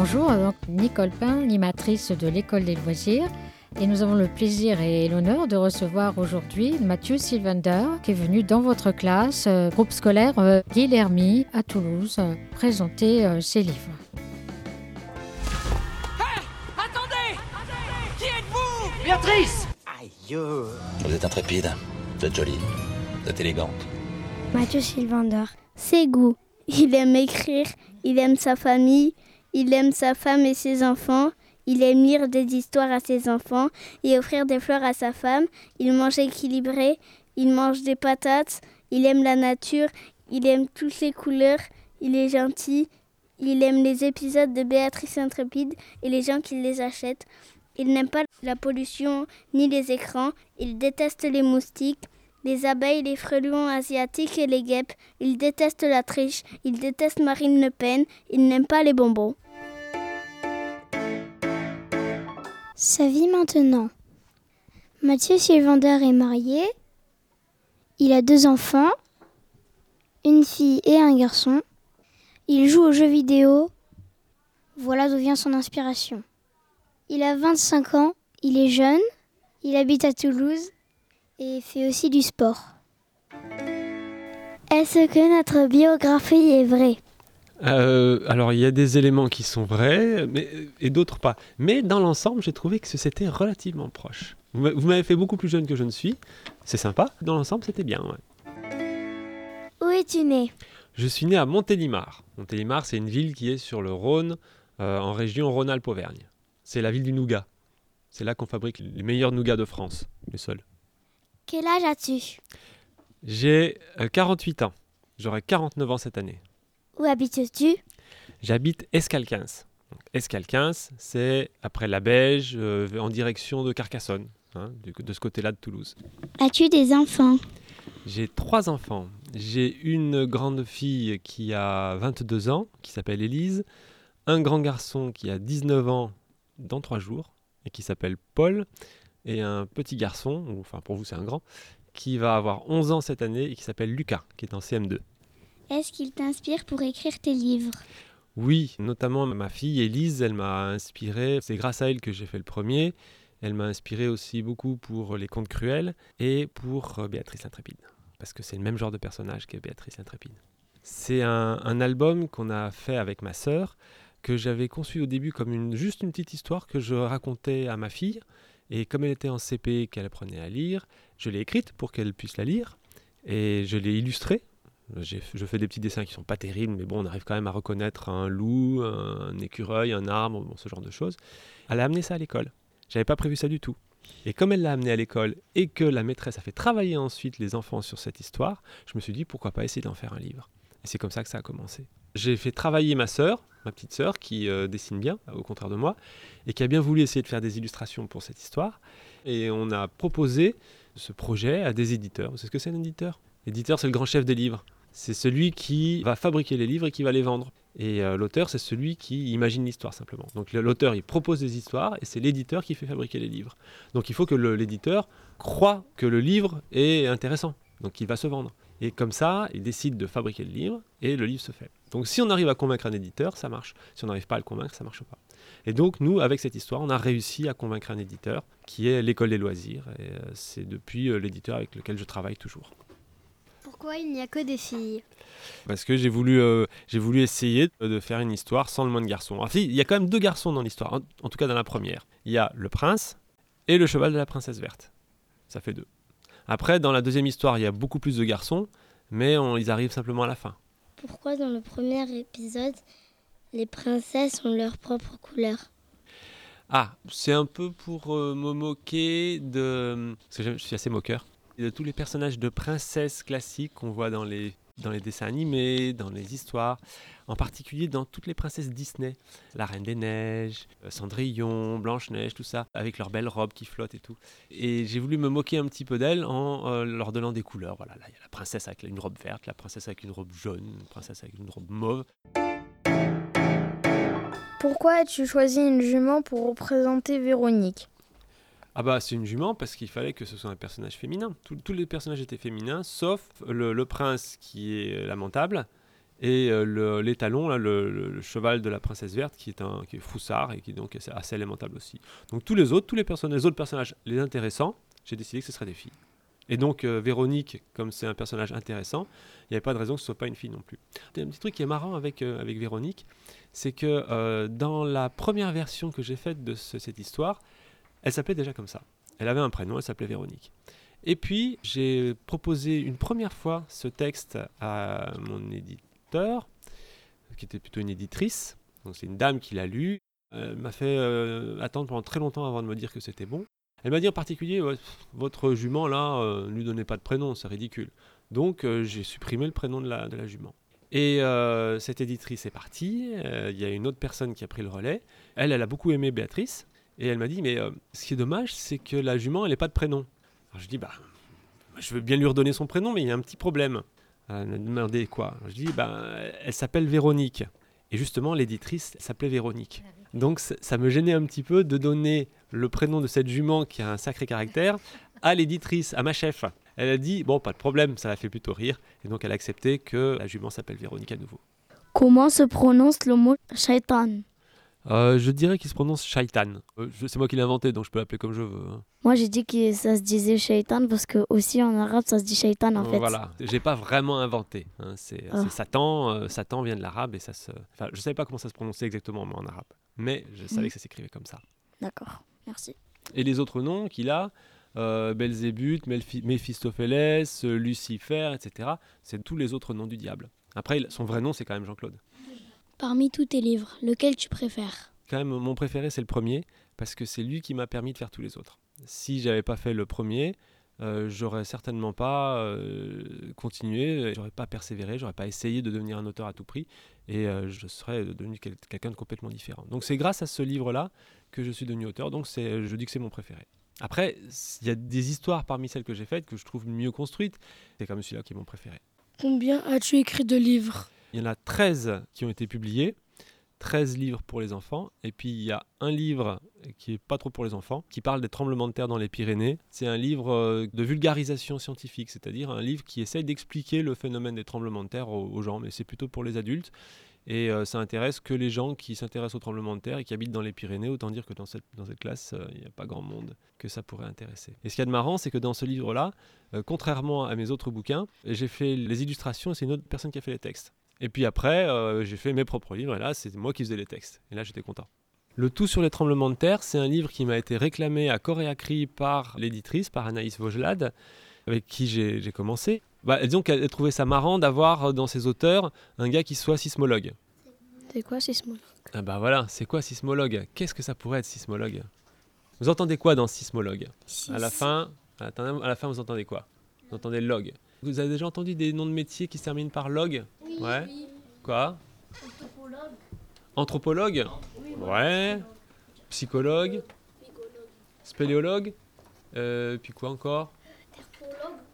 Bonjour, donc Nicole Pain, animatrice de l'école des loisirs. Et nous avons le plaisir et l'honneur de recevoir aujourd'hui Mathieu Sylvander, qui est venu dans votre classe, euh, groupe scolaire euh, Guilhermy à Toulouse, euh, présenter euh, ses livres. Attendez Qui êtes-vous? Béatrice Aïe Vous êtes intrépide, vous êtes jolie, vous êtes élégante. Mathieu Sylvander. Ses goûts. Il aime écrire, il aime sa famille, il aime sa femme et ses enfants, il aime lire des histoires à ses enfants et offrir des fleurs à sa femme, il mange équilibré, il mange des patates, il aime la nature, il aime toutes les couleurs, il est gentil, il aime les épisodes de Béatrice Intrépide et les gens qui les achètent. Il n'aime pas la pollution ni les écrans, il déteste les moustiques, les abeilles, les frelons asiatiques et les guêpes. Il déteste la triche, il déteste Marine Le Pen, il n'aime pas les bonbons. Sa vie maintenant. Mathieu Sylvander est marié. Il a deux enfants, une fille et un garçon. Il joue aux jeux vidéo. Voilà d'où vient son inspiration. Il a 25 ans, il est jeune, il habite à Toulouse et fait aussi du sport. Est-ce que notre biographie est vraie? Euh, alors, il y a des éléments qui sont vrais mais, et d'autres pas. Mais dans l'ensemble, j'ai trouvé que c'était relativement proche. Vous m'a- vous m'avez fait beaucoup plus jeune que je ne suis. C'est sympa. Dans l'ensemble, c'était bien. ouais. Où es-tu né? Je suis né à Montélimar. Montélimar, c'est une ville qui est sur le Rhône, euh, en région Rhône-Alpes-Auvergne. C'est la ville du nougat. C'est là qu'on fabrique les meilleurs nougats de France, les seuls. Quel âge as-tu? J'ai euh, 48 ans. J'aurai 49 ans cette année. Où habites-tu? J'habite Escalquins. Donc, Escalquins, c'est après la Beige, euh, en direction de Carcassonne, hein, de ce côté-là de Toulouse. As-tu des enfants? J'ai trois enfants. J'ai une grande fille qui a 22 ans, qui s'appelle Élise, un grand garçon qui a 19 ans dans trois jours, et qui s'appelle Paul, et un petit garçon, ou enfin pour vous c'est un grand, qui va avoir 11 ans cette année et qui s'appelle Lucas, qui est en CM2. Est-ce qu'il t'inspire pour écrire tes livres? Oui, notamment ma fille Élise, elle m'a inspiré. C'est grâce à elle que j'ai fait le premier. Elle m'a inspiré aussi beaucoup pour Les Contes Cruels et pour euh, Béatrice l'Intrépide. Parce que c'est le même genre de personnage que Béatrice l'Intrépide. C'est un, album qu'on a fait avec ma sœur, que j'avais conçu au début comme juste une petite histoire que je racontais à ma fille. Et comme elle était en CP, qu'elle apprenait à lire, je l'ai écrite pour qu'elle puisse la lire. Et je l'ai illustrée Je fais des petits dessins qui sont pas terribles, mais bon, on arrive quand même à reconnaître un loup, un écureuil, un arbre, bon, ce genre de choses. Elle a amené ça à l'école. J'avais pas prévu ça du tout. Et comme elle l'a amené à l'école et que la maîtresse a fait travailler ensuite les enfants sur cette histoire, je me suis dit pourquoi pas essayer d'en faire un livre. Et c'est comme ça que ça a commencé. J'ai fait travailler ma sœur, ma petite sœur, qui euh, dessine bien, au contraire de moi, et qui a bien voulu essayer de faire des illustrations pour cette histoire. Et on a proposé ce projet à des éditeurs. Vous savez ce que c'est un éditeur? L'éditeur, c'est le grand chef des livres. C'est celui qui va fabriquer les livres et qui va les vendre. Et euh, l'auteur, c'est celui qui imagine l'histoire simplement. Donc l'auteur, il propose des histoires et c'est l'éditeur qui fait fabriquer les livres. Donc il faut que l'éditeur croit que le livre est intéressant. Donc il va se vendre. Et comme ça, il décide de fabriquer le livre et le livre se fait. Donc si on arrive à convaincre un éditeur, ça marche. Si on n'arrive pas à le convaincre, ça marche pas. Et donc nous, avec cette histoire, on a réussi à convaincre un éditeur qui est l'école des loisirs. Et euh, c'est depuis euh, l'éditeur avec lequel je travaille toujours. Pourquoi il n'y a que des filles? Parce que j'ai voulu, euh, j'ai voulu essayer de faire une histoire sans le moins de garçons. Si, il y a quand même deux garçons dans l'histoire, en, en tout cas dans la première. Il y a le prince et le cheval de la princesse verte. Ça fait deux. Après, dans la deuxième histoire, il y a beaucoup plus de garçons, mais on- ils arrivent simplement à la fin. Pourquoi dans le premier épisode, les princesses ont leur propre couleur Ah, c'est un peu pour euh, me moquer de... Parce que je suis assez moqueur. De tous les personnages de princesses classiques qu'on voit dans les, dans les dessins animés, dans les histoires, en particulier dans toutes les princesses Disney. La Reine des Neiges, euh, Cendrillon, Blanche-Neige, tout ça, avec leurs belles robes qui flottent et tout. Et j'ai voulu me moquer un petit peu d'elles en euh, leur donnant des couleurs. Voilà, là, il y a la princesse avec une robe verte, la princesse avec une robe jaune, une princesse avec une robe mauve. Pourquoi as-tu choisi une jument pour représenter Véronique? Ah bah c'est une jument parce qu'il fallait que ce soit un personnage féminin. Tous- les personnages étaient féminins, sauf le, prince qui est lamentable et euh, l'étalon, le, cheval de la princesse verte, qui est un qui est foussard et qui donc est assez élémentable aussi. Donc tous les autres, tous les, personnages, les autres personnages, les intéressants, j'ai décidé que ce seraient des filles. Et donc euh, Véronique, comme c'est un personnage intéressant, il n'y avait pas de raison que ce soit pas une fille non plus. Un petit truc qui est marrant avec, euh, avec Véronique, c'est que dans la première version que j'ai faite de cette histoire, elle s'appelait déjà comme ça. Elle avait un prénom, elle s'appelait Véronique. Et puis, j'ai proposé une première fois ce texte à mon éditeur, qui était plutôt une éditrice. Donc, c'est une dame qui l'a lu. Elle m'a fait euh, attendre pendant très longtemps avant de me dire que c'était bon. Elle m'a dit en particulier, votre jument là, euh, ne lui donnez pas de prénom, c'est ridicule. Donc, euh, j'ai supprimé le prénom de la, de la jument. Et cette éditrice est partie. Il y a une autre personne qui a pris le relais. Elle, elle a beaucoup aimé Béatrice. Et elle m'a dit, mais ce qui est dommage, c'est que la jument, elle n'a pas de prénom. Alors je dis, bah, je veux bien lui redonner son prénom, mais il y a un petit problème. Elle m'a demandé quoi? Je dis, bah, elle s'appelle Véronique. Et justement, l'éditrice s'appelait Véronique. Donc ça me gênait un petit peu de donner le prénom de cette jument qui a un sacré caractère à l'éditrice, à ma chef. Elle a dit, bon, pas de problème, ça l'a fait plutôt rire. Et donc elle a accepté que la jument s'appelle Véronique à nouveau. Comment se prononce le mot shaitan? Euh, je dirais qu'il se prononce shaitan. Euh, c'est moi qui l'ai inventé, donc je peux l'appeler comme je veux. Hein. Moi, j'ai dit que ça se disait shaitan parce que aussi en arabe, ça se dit shaitan en fait. Voilà, j'ai pas vraiment inventé. Hein. C'est ah. Satan. Euh, Satan vient de l'arabe et ça se. Enfin, je savais pas comment ça se prononçait exactement en arabe, mais je savais mm. que ça s'écrivait comme ça. D'accord, merci. Et les autres noms qu'il a, euh, Belzébuth, Méphistophélès, Lucifer, etc. C'est tous les autres noms du diable. Après, son vrai nom, c'est quand même Jean-Claude. Parmi tous tes livres, lequel tu préfères? Quand même, mon préféré, c'est le premier, parce que c'est lui qui m'a permis de faire tous les autres. Si j'avais pas fait le premier, euh, j'aurais certainement pas euh, continué, j'aurais pas persévéré, j'aurais pas essayé de devenir un auteur à tout prix, et euh, je serais devenu quelqu'un de complètement différent. Donc c'est grâce à ce livre-là que je suis devenu auteur, donc je dis que c'est mon préféré. Après, il y a des histoires parmi celles que j'ai faites que je trouve mieux construites, c'est comme celui-là qui est mon préféré. Combien as-tu écrit de livres? Il y en a 13 qui ont été publiés, 13 livres pour les enfants, et puis il y a un livre qui est pas trop pour les enfants, qui parle des tremblements de terre dans les Pyrénées. C'est un livre euh, de vulgarisation scientifique, c'est-à-dire un livre qui essaye d'expliquer le phénomène des tremblements de terre aux, gens, mais c'est plutôt pour les adultes. Et euh, ça intéresse que les gens qui s'intéressent aux tremblements de terre et qui habitent dans les Pyrénées. Autant dire que dans cette, classe, euh, il n'y a pas grand monde que ça pourrait intéresser. Et ce qu'il y a de marrant, c'est que dans ce livre-là, contrairement à mes autres bouquins, j'ai fait les illustrations et c'est une autre personne qui a fait les textes. Et puis après, euh, j'ai fait mes propres livres et là, c'est moi qui faisais les textes. Et là, j'étais content. Le tout sur les tremblements de terre, c'est un livre qui m'a été réclamé à corps et à cri par l'éditrice, par Anaïs Vaugelade, avec qui j'ai commencé. Bah, disons qu'elle trouvait ça marrant d'avoir dans ses auteurs un gars qui soit sismologue. C'est quoi sismologue? Ah bah voilà, c'est quoi sismologue? Qu'est-ce que ça pourrait être sismologue? Vous entendez quoi dans sismologue? À la fin, à la fin, vous entendez quoi? Vous entendez log. Vous avez déjà entendu des noms de métiers qui se terminent par log? Ouais. Quoi? Anthropologue. Anthropologue? Ouais. Psychologue? Spéléologue. Euh, puis quoi encore?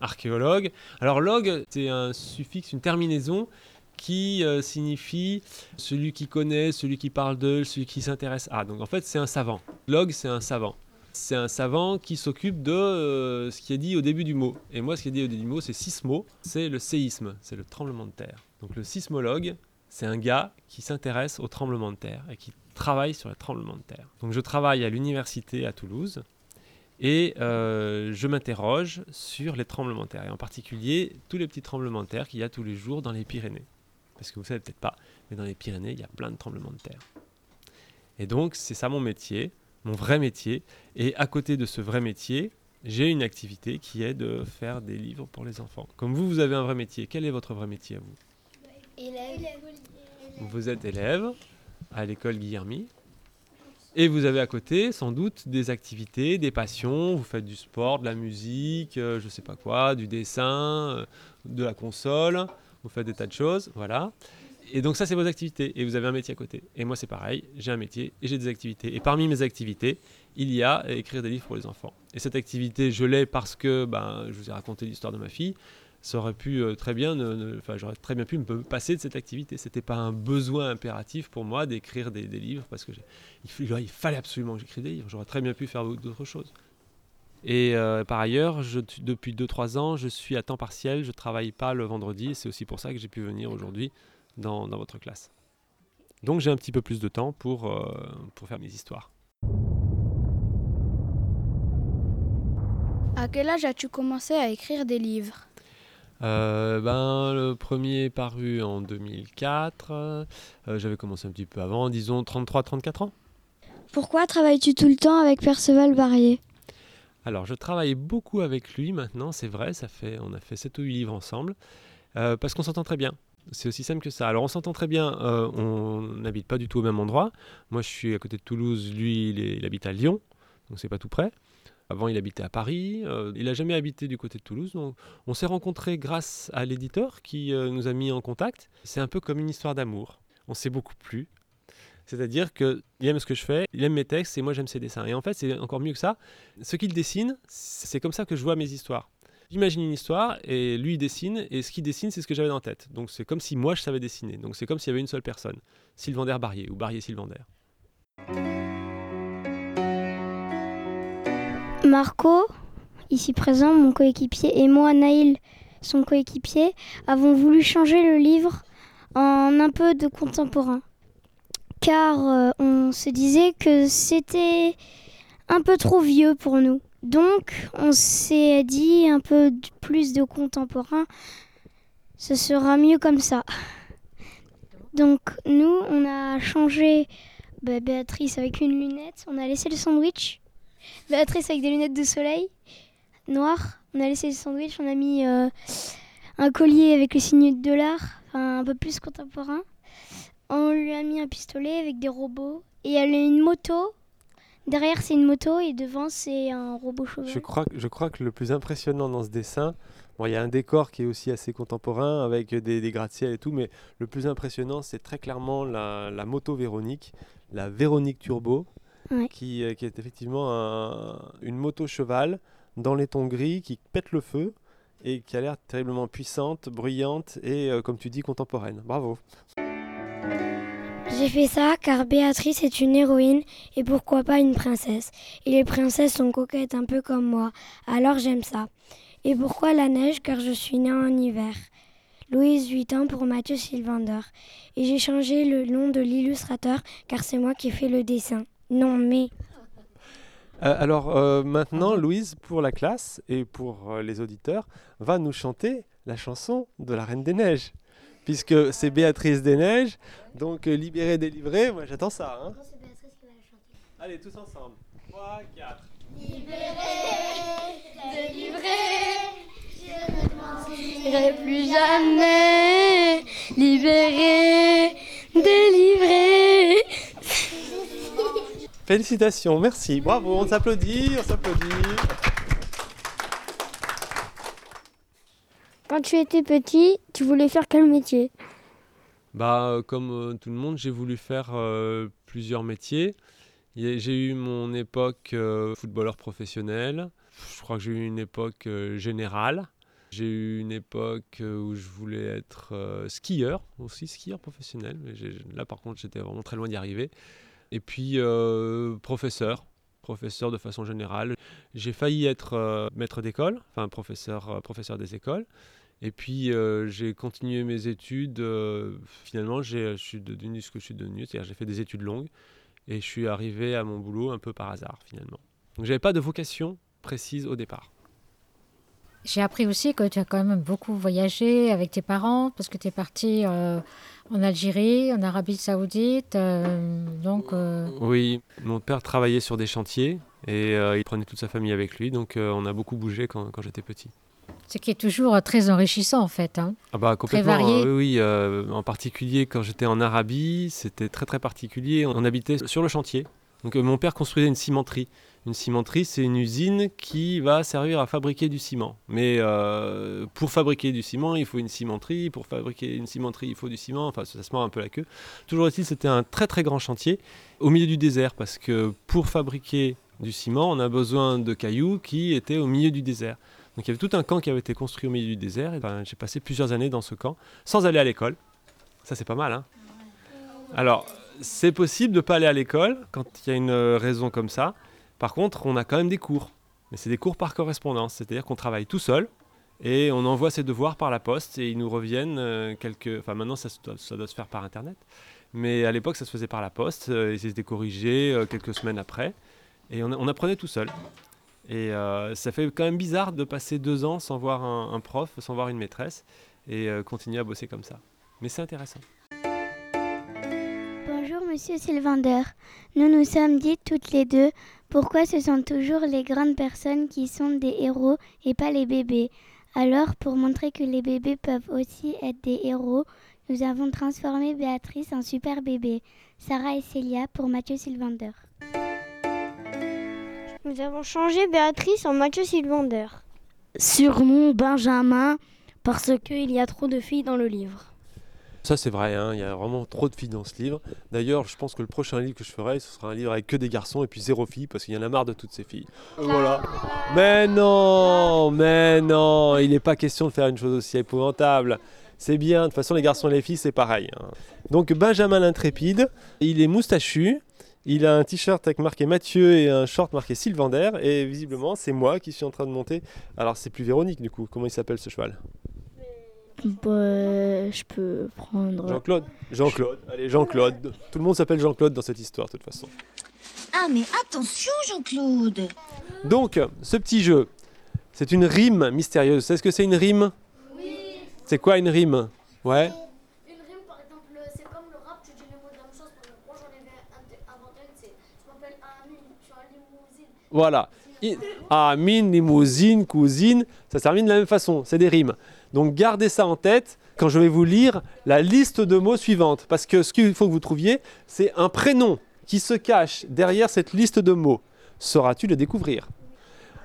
Archéologue. Alors log, c'est un suffixe, une terminaison qui euh, signifie celui qui connaît, celui qui parle de, celui qui s'intéresse à. Donc en fait, c'est un savant. Log, c'est un savant c'est un savant qui s'occupe de euh, ce qui est dit au début du mot. Et moi, ce qui est dit au début du mot, c'est sismo, c'est le séisme, c'est le tremblement de terre. Donc le sismologue, c'est un gars qui s'intéresse au tremblement de terre et qui travaille sur les tremblements de terre. Donc je travaille à l'université à Toulouse et euh, je m'interroge sur les tremblements de terre, et en particulier tous les petits tremblements de terre qu'il y a tous les jours dans les Pyrénées. Parce que vous savez peut-être pas, mais dans les Pyrénées, il y a plein de tremblements de terre. Et donc c'est ça mon métier, mon vrai métier. Et à côté de ce vrai métier, j'ai une activité qui est de faire des livres pour les enfants. Comme vous, vous avez un vrai métier. Quel est votre vrai métier à vous? Vous êtes élève à l'école Guillermy. Et vous avez à côté sans doute des activités, des passions. Vous faites du sport, de la musique, euh, je ne sais pas quoi, du dessin, euh, de la console. Vous faites des tas de choses. Voilà. Et donc ça, c'est vos activités. Et vous avez un métier à côté. Et moi, c'est pareil. J'ai un métier et j'ai des activités. Et parmi mes activités, il y a écrire des livres pour les enfants. Et cette activité, je l'ai parce que ben, je vous ai raconté l'histoire de ma fille. Ça pu euh, très bien, enfin, j'aurais très bien pu me passer de cette activité. C'était pas un besoin impératif pour moi d'écrire des, livres parce que il, fallait absolument que j'écrive des livres. J'aurais très bien pu faire d'autres choses. Et euh, par ailleurs, depuis 2-3 ans, je suis à temps partiel. Je travaille pas le vendredi. C'est aussi pour ça que j'ai pu venir aujourd'hui dans, dans votre classe. Donc j'ai un petit peu plus de temps pour, euh, pour faire mes histoires. À quel âge as-tu commencé à écrire des livres? Euh, ben, le premier est paru en 2004. euh, J'avais commencé un petit peu avant, disons 33-34 ans. Pourquoi travailles-tu tout le temps avec Perceval Barrier? Alors, je travaille beaucoup avec lui maintenant, c'est vrai, ça fait, on a fait 7 ou 8 livres ensemble, euh, parce qu'on s'entend très bien. C'est aussi simple que ça. Alors, on s'entend très bien, euh, on n'habite pas du tout au même endroit. Moi, je suis à côté de Toulouse, lui, il, est- il habite à Lyon, donc c'est pas tout près. Avant, il habitait à Paris, euh, il n'a jamais habité du côté de Toulouse. Donc, on s'est rencontrés grâce à l'éditeur qui euh, nous a mis en contact. C'est un peu comme une histoire d'amour. On s'est beaucoup plu. C'est-à-dire qu'il aime ce que je fais, il aime mes textes et moi j'aime ses dessins. Et en fait, c'est encore mieux que ça. Ce qu'il dessine, c'est comme ça que je vois mes histoires. J'imagine une histoire et lui il dessine et ce qu'il dessine, c'est ce que j'avais dans la tête. Donc c'est comme si moi je savais dessiner. Donc c'est comme s'il y avait une seule personne, Sylvander Barrier ou Barrier Sylvander. Marco, ici présent, mon coéquipier, et moi, Naïl, son coéquipier, avons voulu changer le livre en un peu de contemporain. Car euh, on se disait que c'était un peu trop vieux pour nous. Donc, on s'est dit un peu plus de contemporain, ce sera mieux comme ça. Donc, nous, on a changé bah, Béatrice avec une lunette, on a laissé le sandwich. Béatrice avec des lunettes de soleil noires. On a laissé le sandwich, on a mis euh, un collier avec le signe de dollar, enfin un peu plus contemporain. On lui a mis un pistolet avec des robots. Et elle a une moto. Derrière, c'est une moto et devant, c'est un robot cheval. Je crois, que- le plus impressionnant dans ce dessin, bon, il y a un décor qui est aussi assez contemporain avec des, gratte-ciel et tout, mais le plus impressionnant, c'est très clairement la, la moto Véronique, la Véronique Turbo, Ouais. qui, euh, qui est effectivement un- une moto cheval dans les tons gris qui pète le feu et qui a l'air terriblement puissante, bruyante et, euh, comme tu dis, contemporaine. Bravo. J'ai fait ça car Béatrice est une héroïne et pourquoi pas une princesse. Et les princesses sont coquettes un peu comme moi, alors j'aime ça. Et pourquoi la neige? Car je suis née en hiver. Louise, 8 ans pour Mathieu Sylvander. Et j'ai changé le nom de l'illustrateur car c'est moi qui ai fait le dessin. Non mais... Euh, alors euh, maintenant, Louise, pour la classe et pour euh, les auditeurs, va nous chanter la chanson de la Reine des Neiges. Puisque c'est Béatrice des Neiges, donc euh, libérée, délivrée, moi j'attends ça. hein. Allez, tous ensemble. 3, 4. Je plus jamais libéré, délivré. Félicitations, merci, bravo, on s'applaudit, on s'applaudit. Quand tu étais petit, tu voulais faire quel métier? Bah, euh, comme euh, tout le monde, j'ai voulu faire euh, plusieurs métiers. J'ai eu mon époque euh, footballeur professionnel. Je crois que j'ai eu une époque euh, générale. J'ai eu une époque où je voulais être euh, skieur, aussi skieur professionnel. Mais là, par contre, j'étais vraiment très loin d'y arriver. Et puis, euh, professeur, professeur de façon générale. J'ai failli être euh, maître d'école, enfin professeur, euh, professeur des écoles. Et puis j'ai continué mes études. finalement, je suis devenu ce que je suis devenu, c'est-à-dire j'ai fait des études longues et je suis arrivé à mon boulot un peu par hasard finalement. Donc j'avais pas de vocation précise au départ. J'ai appris aussi que tu as quand même beaucoup voyagé avec tes parents parce que tu es parti en Algérie, en Arabie Saoudite. euh, donc, euh, Oui, mon père travaillait sur des chantiers et euh, il prenait toute sa famille avec lui, donc on a beaucoup bougé quand, quand j'étais petit. ce qui est toujours très enrichissant en fait. hein. Ah bah complètement. varié. euh, oui, oui. en particulier quand j'étais en Arabie, c'était très très particulier. On habitait sur le chantier. Donc euh, mon père construisait une cimenterie. Une cimenterie, c'est une usine qui va servir à fabriquer du ciment. Mais euh, pour fabriquer du ciment, il faut une cimenterie. Pour fabriquer une cimenterie, il faut du ciment. Enfin, ça se mord un peu la queue. Toujours est-il, c'était un très très grand chantier au milieu du désert parce que pour fabriquer du ciment, on a besoin de cailloux qui étaient au milieu du désert. Donc il y avait tout un camp qui avait été construit au milieu du désert. Et ben, j'ai passé plusieurs années dans ce camp sans aller à l'école. Ça, c'est pas mal. Hein Alors, c'est possible de ne pas aller à l'école quand il y a une euh, raison comme ça. Par contre, on a quand même des cours. Mais c'est des cours par correspondance. C'est-à-dire qu'on travaille tout seul Et on envoie ses devoirs par la poste et ils nous reviennent euh, quelques. Enfin, maintenant, ça, doit se faire par Internet. Mais à l'époque, ça se faisait par la poste. Euh, et c'était corrigé euh, quelques semaines après. Et on, apprenait tout seul. Et ça fait quand même bizarre de passer deux ans sans voir un, prof, sans voir une maîtresse et continuer à bosser comme ça. Mais c'est intéressant. Monsieur Sylvander. Nous nous sommes dit toutes les deux pourquoi ce sont toujours les grandes personnes qui sont des héros et pas les bébés. Alors, pour montrer que les bébés peuvent aussi être des héros, nous avons transformé Béatrice en super bébé. Sarah et Célia pour Mathieu Sylvander. Nous avons changé Béatrice en Mathieu Sylvander. Surnom Benjamin parce qu'il y a trop de filles dans le livre. Ça c'est vrai, hein, il y a vraiment trop de filles dans ce livre. D'ailleurs, je pense que le prochain livre que je ferai, ce sera un livre avec que des garçons et puis zéro fille parce qu'il y en a marre de toutes ces filles. Voilà. Mais non, mais non, il n'est pas question de faire une chose aussi épouvantable. C'est bien, de toute façon les garçons et les filles c'est pareil. Hein. Donc Benjamin l'intrépide, il est moustachu, il a un t-shirt avec marqué Mathieu et un short marqué Sylvander et visiblement c'est moi qui suis en train de monter. Alors c'est plus Véronique du coup, comment il s'appelle ce cheval? Bah, je peux prendre. Jean-Claude Jean-Claude. Allez, Jean-Claude. Tout le monde s'appelle Jean-Claude dans cette histoire, de toute façon. Ah, mais attention, Jean-Claude Donc, ce petit jeu, c'est une rime mystérieuse. C'est ce que c'est une rime? Oui. C'est quoi une rime? Ouais. Une rime, par exemple, c'est comme le rap, tu dis les mots de la même chose. Moi, j'en ai inventé une, c'est je m'appelle Amine, je suis un limousine. Voilà. Amine, limousine, cousine, ça se termine de la même façon, c'est des rimes. Donc gardez ça en tête quand je vais vous lire la liste de mots suivante. Parce que ce qu'il faut que vous trouviez, c'est un prénom qui se cache derrière cette liste de mots. Sauras-tu le découvrir?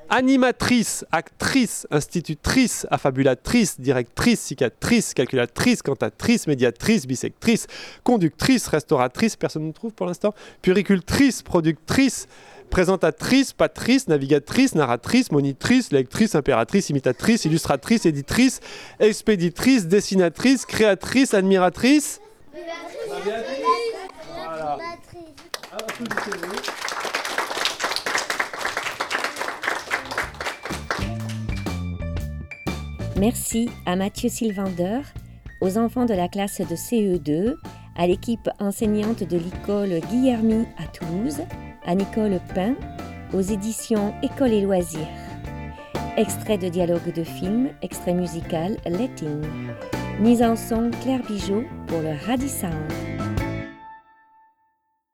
Animatrice, actrice, institutrice, affabulatrice, directrice, cicatrice, calculatrice, cantatrice, médiatrice, bisectrice, conductrice, restauratrice, personne ne trouve pour l'instant, puricultrice, productrice, présentatrice, patrice, navigatrice, narratrice, monitrice, lectrice, impératrice, imitatrice, illustratrice, éditrice, expéditrice, dessinatrice, créatrice, admiratrice. Merci à Mathieu Sylvander, aux enfants de la classe de CE2, à l'équipe enseignante de l'école Guillermy à Toulouse, à Nicole Pain, aux éditions École et Loisirs. Extrait de dialogue de film, extrait musical Letting. Mise en son Claire Bijot pour le Radisound.